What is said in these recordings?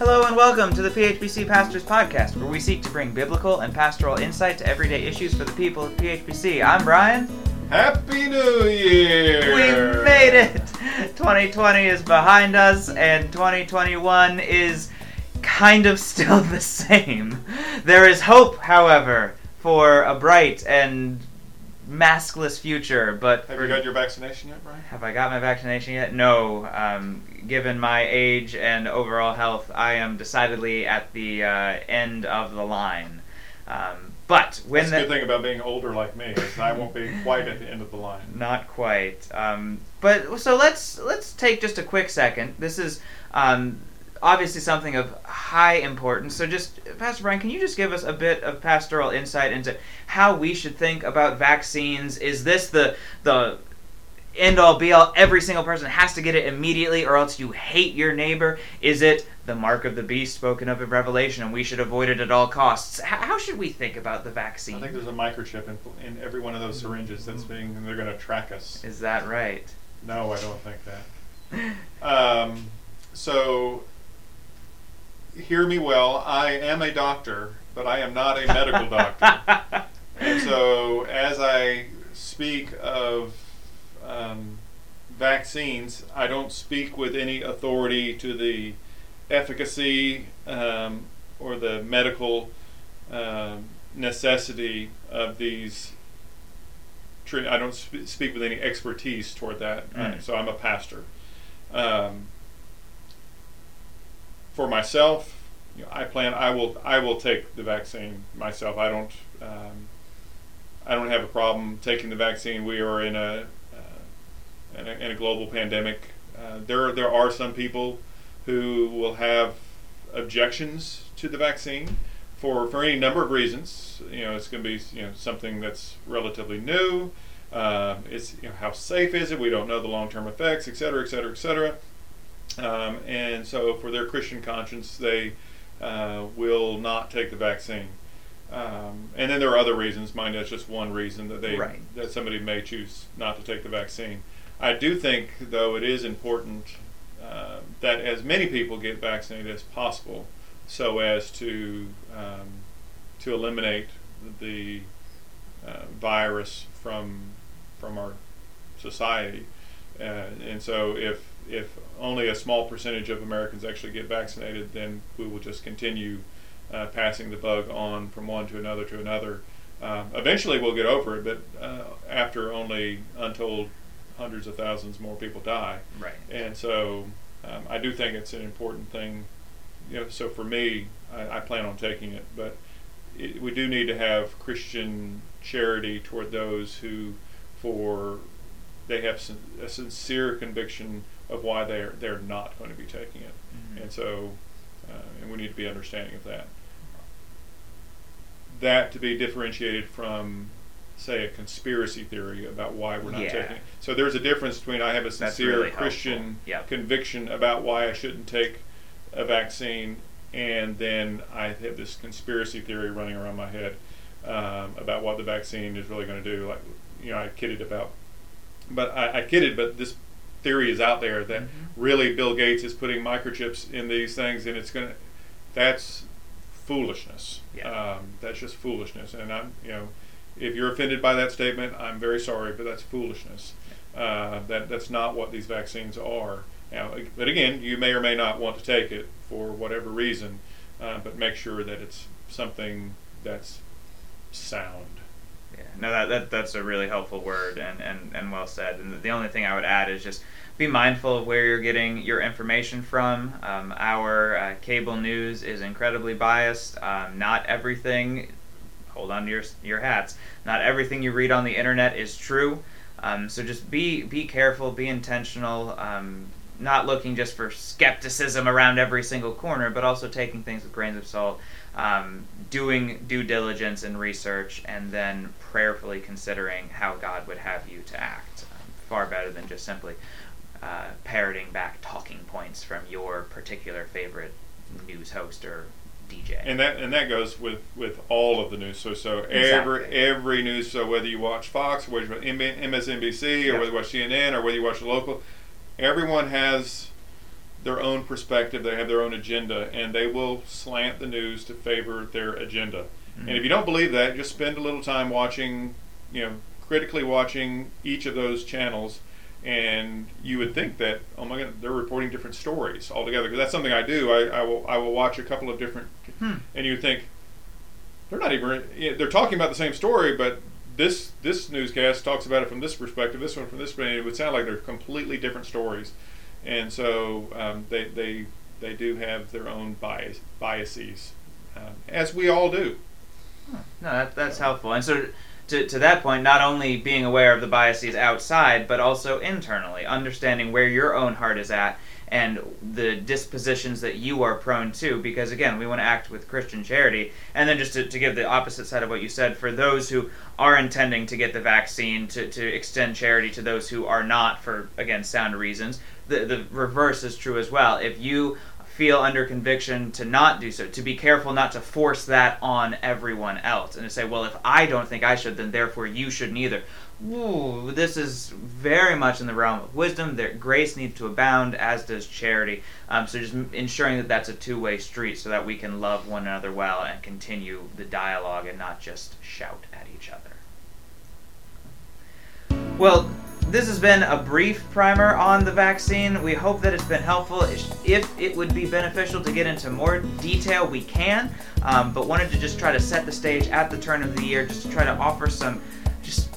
Hello and welcome to the PHBC Pastors Podcast, where we seek to bring biblical and pastoral insight to everyday issues for the people of PHBC. I'm Brian. Happy New Year! We made it! 2020 is behind us, and 2021 is kind of still the same. There is hope, however, for a bright and maskless future, but Have you got your vaccination yet, Brian? Have I got my vaccination yet? No. Um, given my age and overall health, I am decidedly at the uh, end of the line. Um, but when That's the, the good thing about being older like me is I won't be quite at the end of the line. Not quite. Um, but so let's let's take just a quick second. This is um, obviously something of high importance. So just Pastor Brian, can you just give us a bit of pastoral insight into how we should think about vaccines? Is this the the end all be all? Every single person has to get it immediately, or else you hate your neighbor. Is it the mark of the beast spoken of in Revelation, and we should avoid it at all costs? How should we think about the vaccine? I think there's a microchip in, in every one of those syringes that's being, they're going to track us. Is that right? No, I don't think that. Um, so, hear me well. I am a doctor, but I am not a medical doctor. And so, as I speak of um, vaccines, I don't speak with any authority to the efficacy um, or the medical um, necessity of these. I don't sp- speak with any expertise toward that. Uh, Mm. so I'm a pastor. Um, for myself, you know, I plan. I will. I will take the vaccine myself. I don't. Um, I don't have a problem taking the vaccine. We are in a uh, in, a, in a global pandemic. Uh, there there are some people who will have objections to the vaccine for for any number of reasons. You know, it's going to be you know something that's relatively new. Um, it's you know how safe is it? We don't know the long term effects, et cetera, et cetera, et cetera. Um, and so, for their Christian conscience, they uh, will not take the vaccine. Um, and then there are other reasons. Mine is just one reason that they Right. that somebody may choose not to take the vaccine. I do think, though, it is important uh, that as many people get vaccinated as possible, so as to um, to eliminate the uh, virus from from our society. Uh, and so, if if only a small percentage of Americans actually get vaccinated, then we will just continue uh, passing the bug on from one to another to another. Um, eventually, we'll get over it, but uh, after only untold hundreds of thousands more people die. Right. And so, um, I do think it's an important thing. You know, so for me, I, I plan on taking it, but it, we do need to have Christian charity toward those who, for they have sin- a sincere conviction of why they're they're not going to be taking it, Mhm. and so, uh, and we need to be understanding of that. That to be differentiated from, say, a conspiracy theory about why we're not Yeah. taking it. So there's a difference between I have a sincere really. Christian Yep. conviction about why I shouldn't take a vaccine, and then I have this conspiracy theory running around my head um, about what the vaccine is really going to do. Like, you know, I kidded about, but I, I kidded, but this theory is out there that Mhm. really Bill Gates is putting microchips in these things, and it's going to. That's foolishness. Yeah. Um, that's just foolishness, and I'm, you know, if you're offended by that statement, I'm very sorry, but that's foolishness. Uh, that that's not what these vaccines are. Now, but again, you may or may not want to take it for whatever reason, uh, but make sure that it's something that's sound. Yeah, no, that, that that's a really helpful word and, and, and well said. And the only thing I would add is just be mindful of where you're getting your information from. Um, our uh, cable news is incredibly biased. Um, not everything, hold on to your your hats. Not everything you read on the internet is true. Um, so just be be careful, be intentional. Um, not looking just for skepticism around every single corner, but also taking things with grains of salt um, doing due diligence and research, and then prayerfully considering how God would have you to act. Far better than just simply uh, parroting back talking points from your particular favorite news host or DJ. And that and that goes with, with all of the news. So so every Exactly. every news. So whether you watch Fox, whether you watch MSNBC, or Yep. whether you watch CNN, or whether you watch the local, everyone has their own perspective, they have their own agenda, and they will slant the news to favor their agenda. Mm-hmm. And if you don't believe that, just spend a little time watching, you know, critically watching each of those channels, and you would think that, oh my God, they're reporting different stories altogether. Because that's something I do. I, I will I will watch a couple of different, hmm. and you would think they're not even they're talking about the same story, but this this newscast talks about it from this perspective, this one from this perspective. It would sound like they're completely different stories, and so um, they they they do have their own bias biases, uh, as we all do. No, that, that's helpful. And so, to, to that point, not only being aware of the biases outside, but also internally, understanding where your own heart is at and the dispositions that you are prone to. Because again we want to act with christian charity. And then just to, to give the opposite side of what you said for those who are intending to get the vaccine to, to extend charity to those who are not for again sound reasons the, the reverse is true as well. If you feel under conviction to not do so to be careful not to force that on everyone else and to say well if i don't think i should then therefore you shouldn't either Ooh, this is very much in the realm of wisdom. That grace needs to abound, as does charity. Um, so just ensuring that that's a two-way street, so that we can love one another well and continue the dialogue, and not just shout at each other. Well, this has been a brief primer on the vaccine. We hope that it's been helpful. If it would be beneficial to get into more detail, we can. Um, but wanted to just try to set the stage at the turn of the year, just to try to offer some just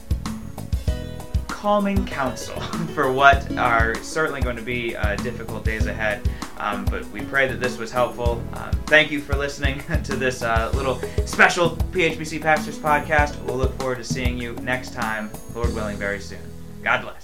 calming counsel for what are certainly going to be uh, difficult days ahead. Um, but we pray that this was helpful. Um, thank you for listening to this uh, little special PHBC Pastors podcast. We'll look forward to seeing you next time, Lord willing, very soon. God bless.